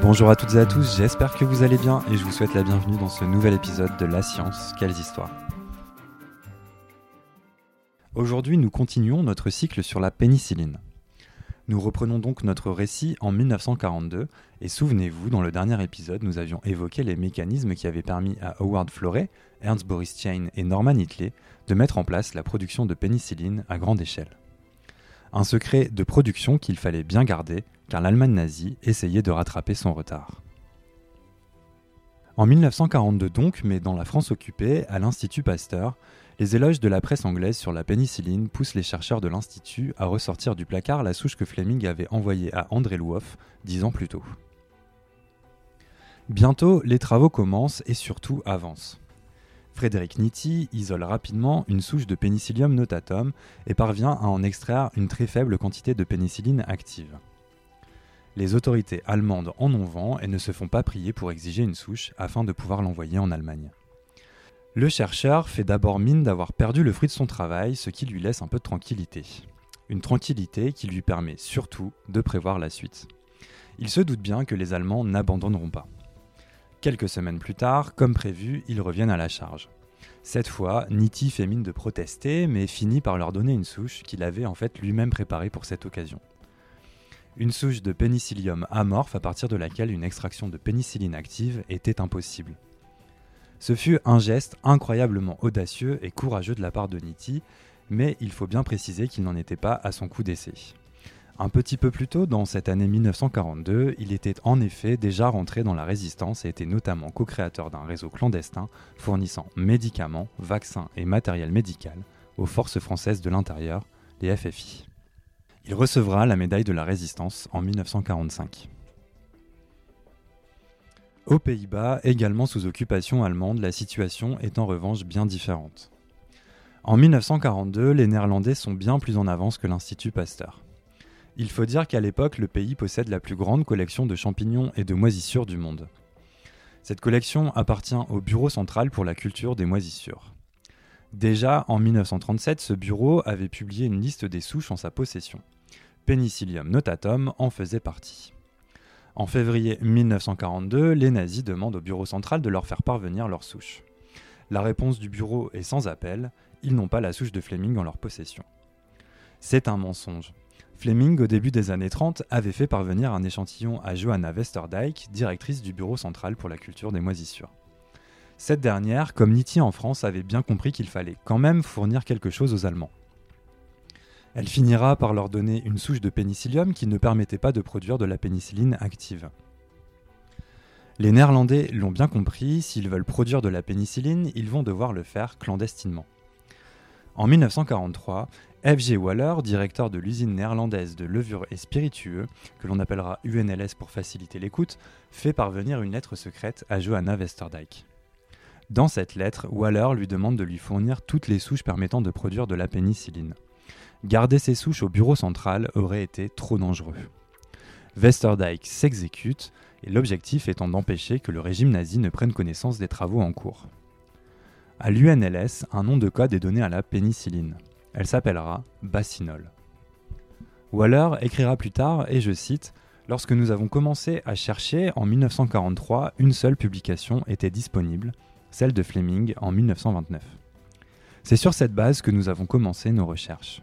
Bonjour à toutes et à tous, j'espère que vous allez bien et je vous souhaite la bienvenue dans ce nouvel épisode de La Science, quelles histoires. Aujourd'hui, nous continuons notre cycle sur la pénicilline. Nous reprenons donc notre récit en 1942 et souvenez-vous, dans le dernier épisode, nous avions évoqué les mécanismes qui avaient permis à Howard Florey, Ernst Boris Chain et Norman Hitley de mettre en place la production de pénicilline à grande échelle. Un secret de production qu'il fallait bien garder car l'Allemagne nazie essayait de rattraper son retard. En 1942 donc, mais dans la France occupée, à l'Institut Pasteur, les éloges de la presse anglaise sur la pénicilline poussent les chercheurs de l'Institut à ressortir du placard la souche que Fleming avait envoyée à André Louhoff dix ans plus tôt. Bientôt, les travaux commencent et surtout avancent. Frédéric Nitti isole rapidement une souche de Penicillium notatum et parvient à en extraire une très faible quantité de pénicilline active. Les autorités allemandes en ont vent et ne se font pas prier pour exiger une souche afin de pouvoir l'envoyer en Allemagne. Le chercheur fait d'abord mine d'avoir perdu le fruit de son travail, ce qui lui laisse un peu de tranquillité. Une tranquillité qui lui permet surtout de prévoir la suite. Il se doute bien que les Allemands n'abandonneront pas. Quelques semaines plus tard, comme prévu, ils reviennent à la charge. Cette fois, Nitti fait mine de protester, mais finit par leur donner une souche qu'il avait en fait lui-même préparée pour cette occasion une souche de pénicillium amorphe à partir de laquelle une extraction de pénicilline active était impossible. Ce fut un geste incroyablement audacieux et courageux de la part de Nitti, mais il faut bien préciser qu'il n'en était pas à son coup d'essai. Un petit peu plus tôt, dans cette année 1942, il était en effet déjà rentré dans la résistance et était notamment co-créateur d'un réseau clandestin fournissant médicaments, vaccins et matériel médical aux forces françaises de l'intérieur, les FFI. Il recevra la médaille de la Résistance en 1945. Aux Pays-Bas, également sous occupation allemande, la situation est en revanche bien différente. En 1942, les Néerlandais sont bien plus en avance que l'Institut Pasteur. Il faut dire qu'à l'époque, le pays possède la plus grande collection de champignons et de moisissures du monde. Cette collection appartient au Bureau central pour la culture des moisissures. Déjà en 1937, ce bureau avait publié une liste des souches en sa possession. Penicillium notatum en faisait partie. En février 1942, les nazis demandent au bureau central de leur faire parvenir leur souche. La réponse du bureau est sans appel, ils n'ont pas la souche de Fleming en leur possession. C'est un mensonge. Fleming, au début des années 30, avait fait parvenir un échantillon à Johanna Westerdijk, directrice du bureau central pour la culture des moisissures. Cette dernière, comme Nitti en France, avait bien compris qu'il fallait quand même fournir quelque chose aux Allemands. Elle finira par leur donner une souche de pénicillium qui ne permettait pas de produire de la pénicilline active. Les Néerlandais l'ont bien compris, s'ils veulent produire de la pénicilline, ils vont devoir le faire clandestinement. En 1943, F.G. Waller, directeur de l'usine néerlandaise de levure et spiritueux, que l'on appellera UNLS pour faciliter l'écoute, fait parvenir une lettre secrète à Johanna Westerdijk. Dans cette lettre, Waller lui demande de lui fournir toutes les souches permettant de produire de la pénicilline. Garder ces souches au bureau central aurait été trop dangereux. Westerdijk s'exécute, et l'objectif étant d'empêcher que le régime nazi ne prenne connaissance des travaux en cours. À l'UNLS, un nom de code est donné à la pénicilline. Elle s'appellera Bacinol. Waller écrira plus tard, et je cite, Lorsque nous avons commencé à chercher en 1943, une seule publication était disponible, celle de Fleming en 1929. C'est sur cette base que nous avons commencé nos recherches.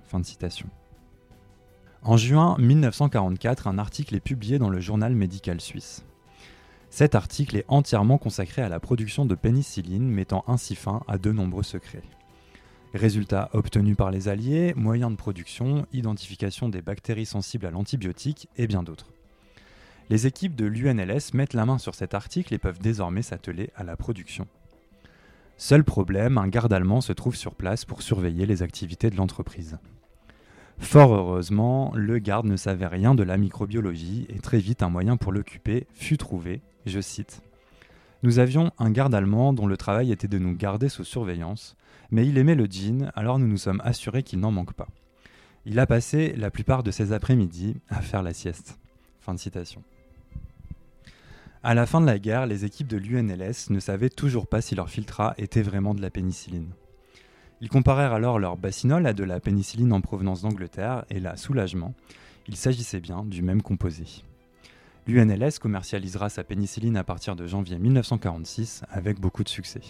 En juin 1944, un article est publié dans le journal médical suisse. Cet article est entièrement consacré à la production de pénicilline, mettant ainsi fin à de nombreux secrets. Résultats obtenus par les Alliés, moyens de production, identification des bactéries sensibles à l'antibiotique et bien d'autres. Les équipes de l'UNLS mettent la main sur cet article et peuvent désormais s'atteler à la production. Seul problème, un garde allemand se trouve sur place pour surveiller les activités de l'entreprise. Fort heureusement, le garde ne savait rien de la microbiologie et très vite un moyen pour l'occuper fut trouvé, je cite. Nous avions un garde allemand dont le travail était de nous garder sous surveillance, mais il aimait le gin, alors nous nous sommes assurés qu'il n'en manque pas. Il a passé la plupart de ses après-midi à faire la sieste. Fin de citation. À la fin de la guerre, les équipes de l'UNLS ne savaient toujours pas si leur filtrat était vraiment de la pénicilline. Ils comparèrent alors leur bacinol à de la pénicilline en provenance d'Angleterre et là, soulagement, il s'agissait bien du même composé. L'UNLS commercialisera sa pénicilline à partir de janvier 1946 avec beaucoup de succès.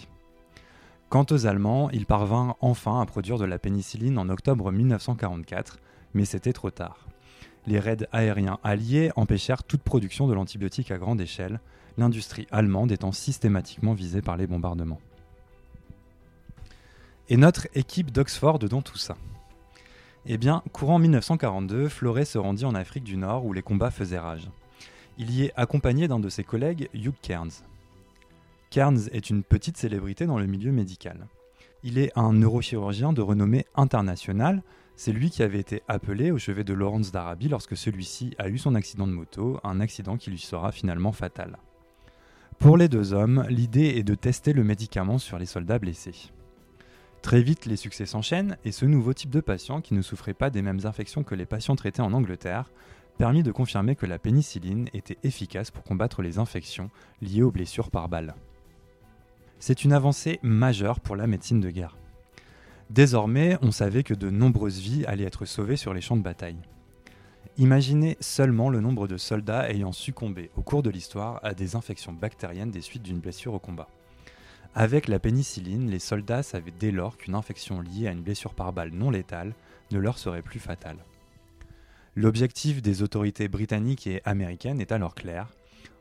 Quant aux Allemands, ils parvinrent enfin à produire de la pénicilline en octobre 1944, mais c'était trop tard. Les raids aériens alliés empêchèrent toute production de l'antibiotique à grande échelle, l'industrie allemande étant systématiquement visée par les bombardements. Et notre équipe d'Oxford dans tout ça? Eh bien, courant 1942, Florey se rendit en Afrique du Nord où les combats faisaient rage. Il y est accompagné d'un de ses collègues, Hugh Cairns. Cairns est une petite célébrité dans le milieu médical. Il est un neurochirurgien de renommée internationale. C'est lui qui avait été appelé au chevet de Lawrence d'Arabie lorsque celui-ci a eu son accident de moto, un accident qui lui sera finalement fatal. Pour les deux hommes, l'idée est de tester le médicament sur les soldats blessés. Très vite, les succès s'enchaînent et ce nouveau type de patient, qui ne souffrait pas des mêmes infections que les patients traités en Angleterre, permit de confirmer que la pénicilline était efficace pour combattre les infections liées aux blessures par balle. C'est une avancée majeure pour la médecine de guerre. Désormais, on savait que de nombreuses vies allaient être sauvées sur les champs de bataille. Imaginez seulement le nombre de soldats ayant succombé au cours de l'histoire à des infections bactériennes des suites d'une blessure au combat. Avec la pénicilline, les soldats savaient dès lors qu'une infection liée à une blessure par balle non létale ne leur serait plus fatale. L'objectif des autorités britanniques et américaines est alors clair.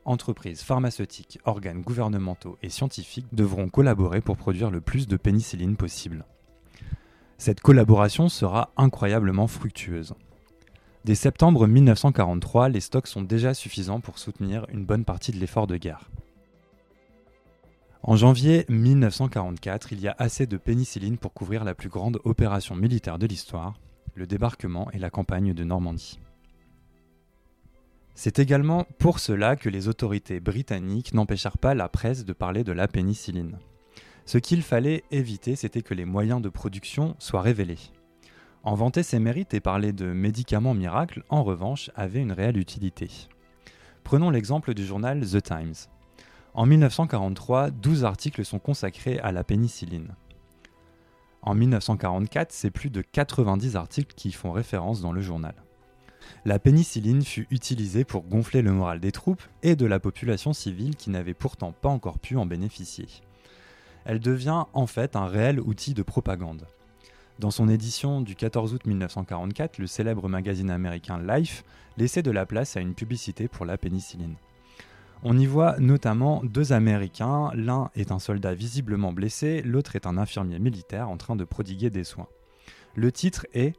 Entreprises pharmaceutiques, organes gouvernementaux et scientifiques devront collaborer pour produire le plus de pénicilline possible. Cette collaboration sera incroyablement fructueuse. Dès septembre 1943, les stocks sont déjà suffisants pour soutenir une bonne partie de l'effort de guerre. En janvier 1944, il y a assez de pénicilline pour couvrir la plus grande opération militaire de l'histoire, le débarquement et la campagne de Normandie. C'est également pour cela que les autorités britanniques n'empêchèrent pas la presse de parler de la pénicilline. Ce qu'il fallait éviter, c'était que les moyens de production soient révélés. En vanter ses mérites et parler de médicaments miracles, en revanche, avait une réelle utilité. Prenons l'exemple du journal The Times. En 1943, 12 articles sont consacrés à la pénicilline. En 1944, c'est plus de 90 articles qui font référence dans le journal. La pénicilline fut utilisée pour gonfler le moral des troupes et de la population civile qui n'avait pourtant pas encore pu en bénéficier. Elle devient en fait un réel outil de propagande. Dans son édition du 14 août 1944, le célèbre magazine américain Life laissait de la place à une publicité pour la pénicilline. On y voit notamment deux Américains, l'un est un soldat visiblement blessé, l'autre est un infirmier militaire en train de prodiguer des soins. Le titre est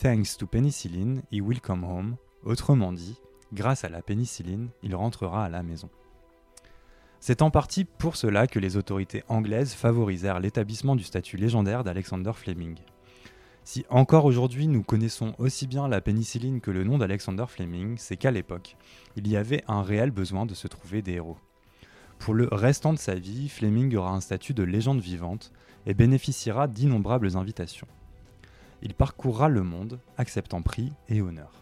Thanks to penicillin, he will come home, autrement dit, grâce à la pénicilline, il rentrera à la maison. C'est en partie pour cela que les autorités anglaises favorisèrent l'établissement du statut légendaire d'Alexander Fleming. Si encore aujourd'hui nous connaissons aussi bien la pénicilline que le nom d'Alexander Fleming, c'est qu'à l'époque, il y avait un réel besoin de se trouver des héros. Pour le restant de sa vie, Fleming aura un statut de légende vivante et bénéficiera d'innombrables invitations. Il parcourra le monde, acceptant prix et honneur.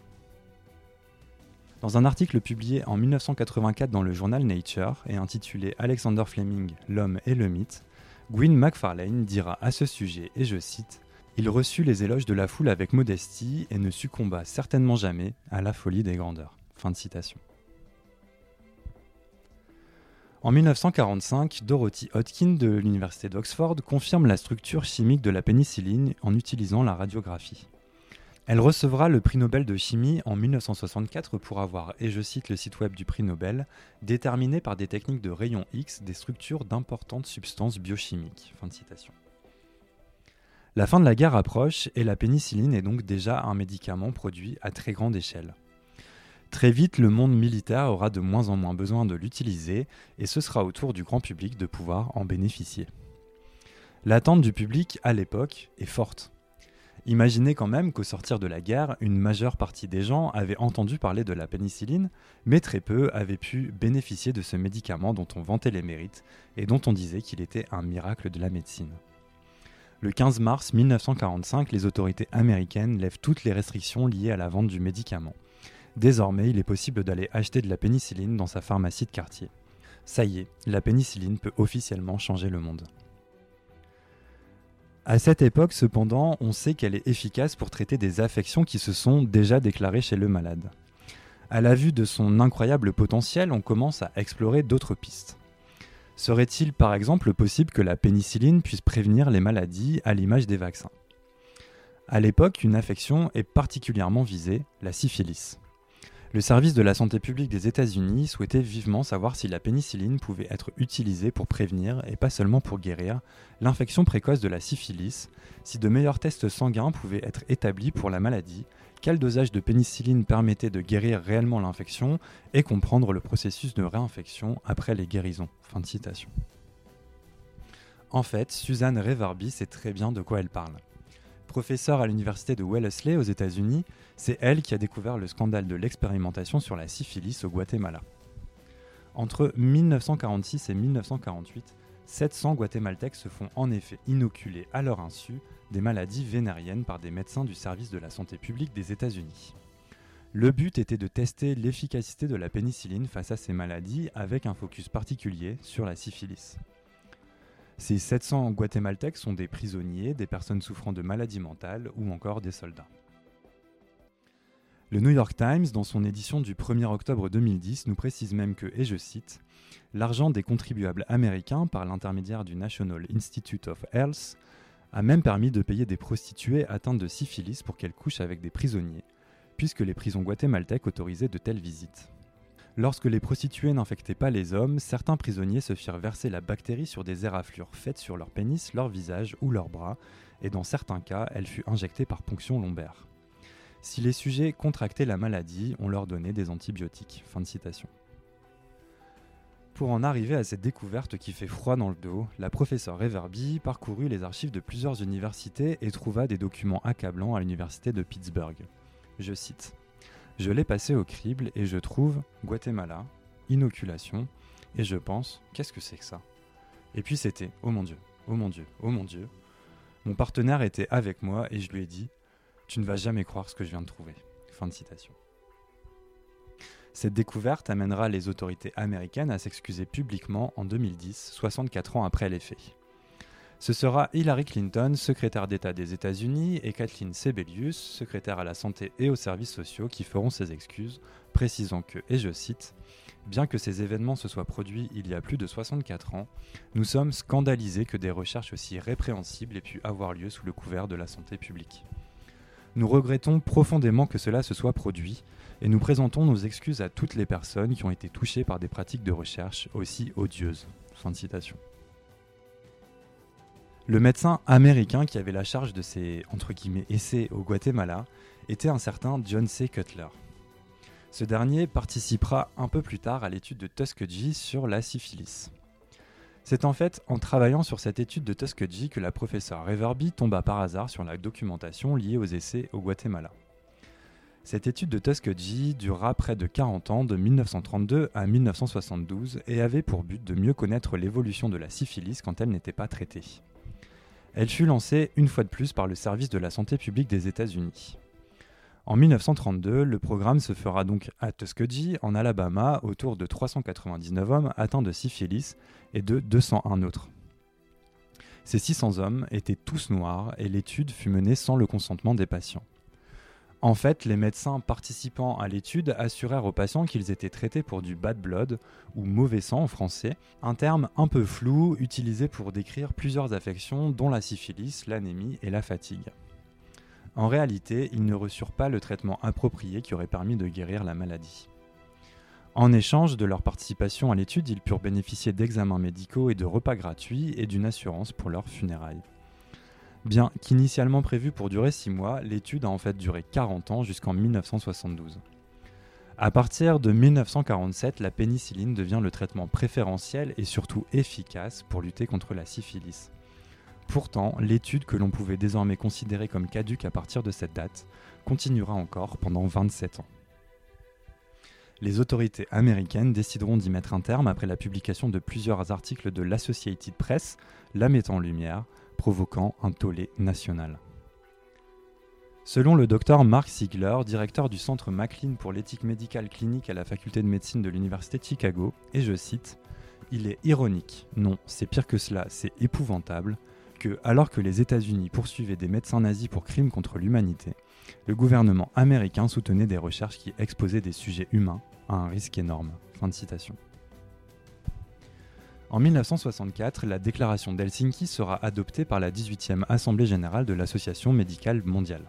Dans un article publié en 1984 dans le journal Nature et intitulé Alexander Fleming, l'homme et le mythe, Gwyn McFarlane dira à ce sujet, et je cite, il reçut les éloges de la foule avec modestie et ne succomba certainement jamais à la folie des grandeurs. Fin de citation. En 1945, Dorothy Hodkin de l'Université d'Oxford confirme la structure chimique de la pénicilline en utilisant la radiographie. Elle recevra le prix Nobel de chimie en 1964 pour avoir, et je cite le site web du prix Nobel, déterminé par des techniques de rayons X des structures d'importantes substances biochimiques. La fin de la guerre approche et la pénicilline est donc déjà un médicament produit à très grande échelle. Très vite, le monde militaire aura de moins en moins besoin de l'utiliser et ce sera au tour du grand public de pouvoir en bénéficier. L'attente du public à l'époque est forte. Imaginez quand même qu'au sortir de la guerre, une majeure partie des gens avaient entendu parler de la pénicilline, mais très peu avaient pu bénéficier de ce médicament dont on vantait les mérites et dont on disait qu'il était un miracle de la médecine. Le 15 mars 1945, les autorités américaines lèvent toutes les restrictions liées à la vente du médicament. Désormais, il est possible d'aller acheter de la pénicilline dans sa pharmacie de quartier. Ça y est, la pénicilline peut officiellement changer le monde. À cette époque, cependant, on sait qu'elle est efficace pour traiter des affections qui se sont déjà déclarées chez le malade. À la vue de son incroyable potentiel, on commence à explorer d'autres pistes. Serait-il par exemple possible que la pénicilline puisse prévenir les maladies à l'image des vaccins? À l'époque, une affection est particulièrement visée, la syphilis. Le service de la santé publique des États-Unis souhaitait vivement savoir si la pénicilline pouvait être utilisée pour prévenir, et pas seulement pour guérir, l'infection précoce de la syphilis, si de meilleurs tests sanguins pouvaient être établis pour la maladie, quel dosage de pénicilline permettait de guérir réellement l'infection, et comprendre le processus de réinfection après les guérisons? En fait, Suzanne Reverby sait très bien de quoi elle parle. Professeure à l'université de Wellesley aux États-Unis, c'est elle qui a découvert le scandale de l'expérimentation sur la syphilis au Guatemala. Entre 1946 et 1948, 700 Guatémaltèques se font en effet inoculer à leur insu des maladies vénériennes par des médecins du service de la santé publique des États-Unis. Le but était de tester l'efficacité de la pénicilline face à ces maladies avec un focus particulier sur la syphilis. Ces 700 Guatémaltèques sont des prisonniers, des personnes souffrant de maladies mentales ou encore des soldats. Le New York Times, dans son édition du 1er octobre 2010, nous précise même que, et je cite, L'argent des contribuables américains, par l'intermédiaire du National Institute of Health, a même permis de payer des prostituées atteintes de syphilis pour qu'elles couchent avec des prisonniers, puisque les prisons guatémaltèques autorisaient de telles visites. Lorsque les prostituées n'infectaient pas les hommes, certains prisonniers se firent verser la bactérie sur des éraflures faites sur leur pénis, leur visage ou leurs bras, et dans certains cas, elle fut injectée par ponction lombaire. Si les sujets contractaient la maladie, on leur donnait des antibiotiques. Pour en arriver à cette découverte qui fait froid dans le dos, la professeure Reverby parcourut les archives de plusieurs universités et trouva des documents accablants à l'université de Pittsburgh. Je cite je l'ai passé au crible et je trouve Guatemala, inoculation, et je pense, qu'est-ce que c'est que ça? Et puis c'était, oh mon Dieu, oh mon Dieu, oh mon Dieu. Mon partenaire était avec moi et je lui ai dit, tu ne vas jamais croire ce que je viens de trouver. Fin de citation. Cette découverte amènera les autorités américaines à s'excuser publiquement en 2010, 64 ans après les faits. Ce sera Hillary Clinton, secrétaire d'État des États-Unis, et Kathleen Sebelius, secrétaire à la santé et aux services sociaux, qui feront ces excuses, précisant que, et je cite, Bien que ces événements se soient produits il y a plus de 64 ans, nous sommes scandalisés que des recherches aussi répréhensibles aient pu avoir lieu sous le couvert de la santé publique. Nous regrettons profondément que cela se soit produit et nous présentons nos excuses à toutes les personnes qui ont été touchées par des pratiques de recherche aussi odieuses. Fin de citation. Le médecin américain qui avait la charge de ces entre essais au Guatemala était un certain John C. Cutler. Ce dernier participera un peu plus tard à l'étude de Tuskegee sur la syphilis. C'est en fait en travaillant sur cette étude de Tuskegee que la professeure Reverby tomba par hasard sur la documentation liée aux essais au Guatemala. Cette étude de Tuskegee dura près de 40 ans, de 1932 à 1972, et avait pour but de mieux connaître l'évolution de la syphilis quand elle n'était pas traitée. Elle fut lancée une fois de plus par le service de la santé publique des États-Unis. En 1932, le programme se fera donc à Tuskegee, en Alabama, autour de 399 hommes atteints de syphilis et de 201 autres. Ces 600 hommes étaient tous noirs et l'étude fut menée sans le consentement des patients. En fait, les médecins participant à l'étude assurèrent aux patients qu'ils étaient traités pour du bad blood, ou mauvais sang en français, un terme un peu flou utilisé pour décrire plusieurs affections dont la syphilis, l'anémie et la fatigue. En réalité, ils ne reçurent pas le traitement approprié qui aurait permis de guérir la maladie. En échange de leur participation à l'étude, ils purent bénéficier d'examens médicaux et de repas gratuits et d'une assurance pour leurs funérailles. Bien qu'initialement prévue pour durer 6 mois, l'étude a en fait duré 40 ans jusqu'en 1972. À partir de 1947, la pénicilline devient le traitement préférentiel et surtout efficace pour lutter contre la syphilis. Pourtant, l'étude que l'on pouvait désormais considérer comme caduque à partir de cette date continuera encore pendant 27 ans. Les autorités américaines décideront d'y mettre un terme après la publication de plusieurs articles de l'Associated Press la mettant en lumière, provoquant un tollé national. Selon le docteur Mark Siegler, directeur du centre McLean pour l'éthique médicale clinique à la faculté de médecine de l'Université de Chicago, et je cite, Il est ironique, non, c'est pire que cela, c'est épouvantable, que, alors que les États-Unis poursuivaient des médecins nazis pour crimes contre l'humanité, le gouvernement américain soutenait des recherches qui exposaient des sujets humains à un risque énorme. Fin de citation. En 1964, la déclaration d'Helsinki sera adoptée par la 18e Assemblée générale de l'Association médicale mondiale.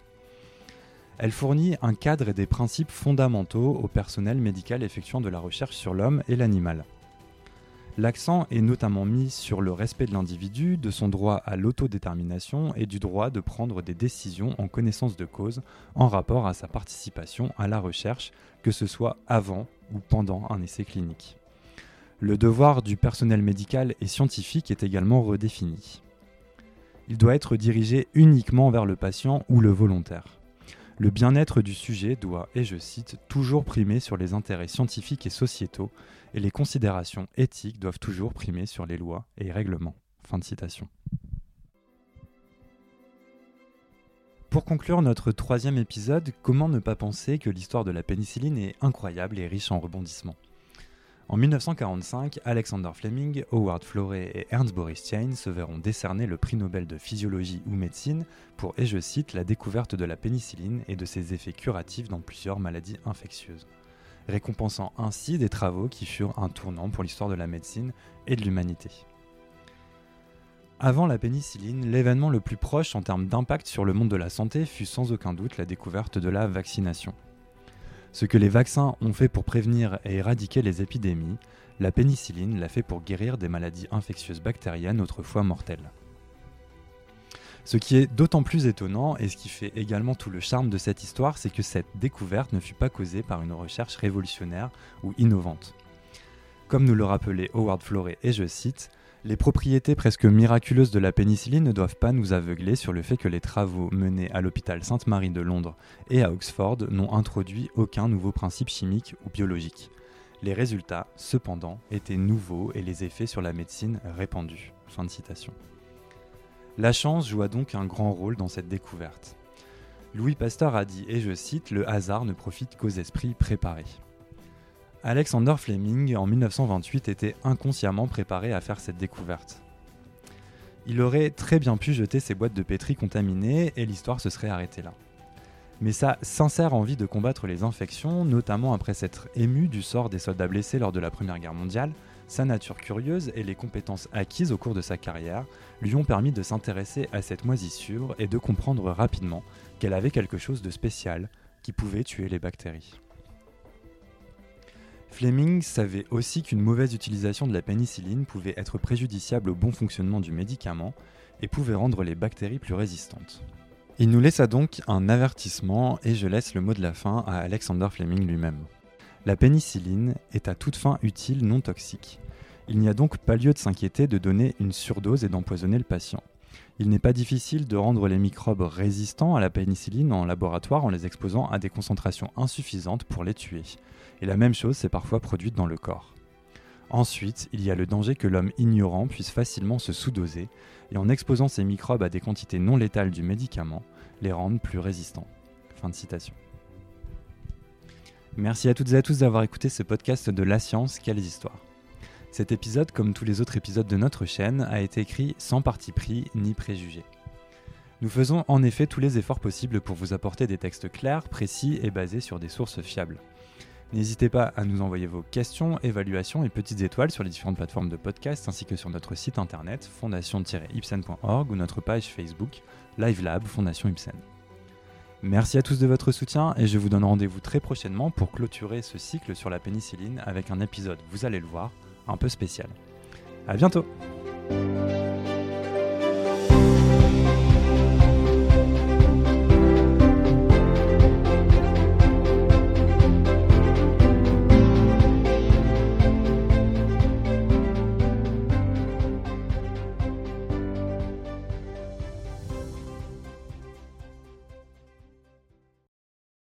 Elle fournit un cadre et des principes fondamentaux au personnel médical effectuant de la recherche sur l'homme et l'animal. L'accent est notamment mis sur le respect de l'individu, de son droit à l'autodétermination et du droit de prendre des décisions en connaissance de cause en rapport à sa participation à la recherche, que ce soit avant ou pendant un essai clinique. Le devoir du personnel médical et scientifique est également redéfini. Il doit être dirigé uniquement vers le patient ou le volontaire. Le bien-être du sujet doit, et je cite, toujours primer sur les intérêts scientifiques et sociétaux, et les considérations éthiques doivent toujours primer sur les lois et règlements. Fin de citation. Pour conclure notre troisième épisode, comment ne pas penser que l'histoire de la pénicilline est incroyable et riche en rebondissements? En 1945, Alexander Fleming, Howard Florey et Ernst Boris Chain se verront décerner le prix Nobel de physiologie ou médecine pour, et je cite, la découverte de la pénicilline et de ses effets curatifs dans plusieurs maladies infectieuses, récompensant ainsi des travaux qui furent un tournant pour l'histoire de la médecine et de l'humanité. Avant la pénicilline, l'événement le plus proche en termes d'impact sur le monde de la santé fut sans aucun doute la découverte de la vaccination. Ce que les vaccins ont fait pour prévenir et éradiquer les épidémies, la pénicilline l'a fait pour guérir des maladies infectieuses bactériennes autrefois mortelles. Ce qui est d'autant plus étonnant et ce qui fait également tout le charme de cette histoire, c'est que cette découverte ne fut pas causée par une recherche révolutionnaire ou innovante. Comme nous le rappelait Howard Florey, et je cite, les propriétés presque miraculeuses de la pénicilline ne doivent pas nous aveugler sur le fait que les travaux menés à l'hôpital Sainte-Marie de Londres et à Oxford n'ont introduit aucun nouveau principe chimique ou biologique. Les résultats, cependant, étaient nouveaux et les effets sur la médecine répandus. La chance joua donc un grand rôle dans cette découverte. Louis Pasteur a dit, et je cite, Le hasard ne profite qu'aux esprits préparés. Alexander Fleming, en 1928, était inconsciemment préparé à faire cette découverte. Il aurait très bien pu jeter ses boîtes de pétri contaminées et l'histoire se serait arrêtée là. Mais sa sincère envie de combattre les infections, notamment après s'être ému du sort des soldats blessés lors de la Première Guerre mondiale, sa nature curieuse et les compétences acquises au cours de sa carrière lui ont permis de s'intéresser à cette moisissure et de comprendre rapidement qu'elle avait quelque chose de spécial qui pouvait tuer les bactéries. Fleming savait aussi qu'une mauvaise utilisation de la pénicilline pouvait être préjudiciable au bon fonctionnement du médicament et pouvait rendre les bactéries plus résistantes. Il nous laissa donc un avertissement et je laisse le mot de la fin à Alexander Fleming lui-même. La pénicilline est à toute fin utile non toxique. Il n'y a donc pas lieu de s'inquiéter de donner une surdose et d'empoisonner le patient. Il n'est pas difficile de rendre les microbes résistants à la pénicilline en laboratoire en les exposant à des concentrations insuffisantes pour les tuer et la même chose s'est parfois produite dans le corps. Ensuite, il y a le danger que l'homme ignorant puisse facilement se sous-doser et en exposant ces microbes à des quantités non létales du médicament, les rendre plus résistants. Fin de citation. Merci à toutes et à tous d'avoir écouté ce podcast de La Science, quelles histoires. Cet épisode, comme tous les autres épisodes de notre chaîne, a été écrit sans parti pris ni préjugé. Nous faisons en effet tous les efforts possibles pour vous apporter des textes clairs, précis et basés sur des sources fiables. N'hésitez pas à nous envoyer vos questions, évaluations et petites étoiles sur les différentes plateformes de podcast ainsi que sur notre site internet fondation-ipsen.org ou notre page Facebook LiveLab Fondation Ipsen. Merci à tous de votre soutien et je vous donne rendez-vous très prochainement pour clôturer ce cycle sur la pénicilline avec un épisode, vous allez le voir, un peu spécial. A bientôt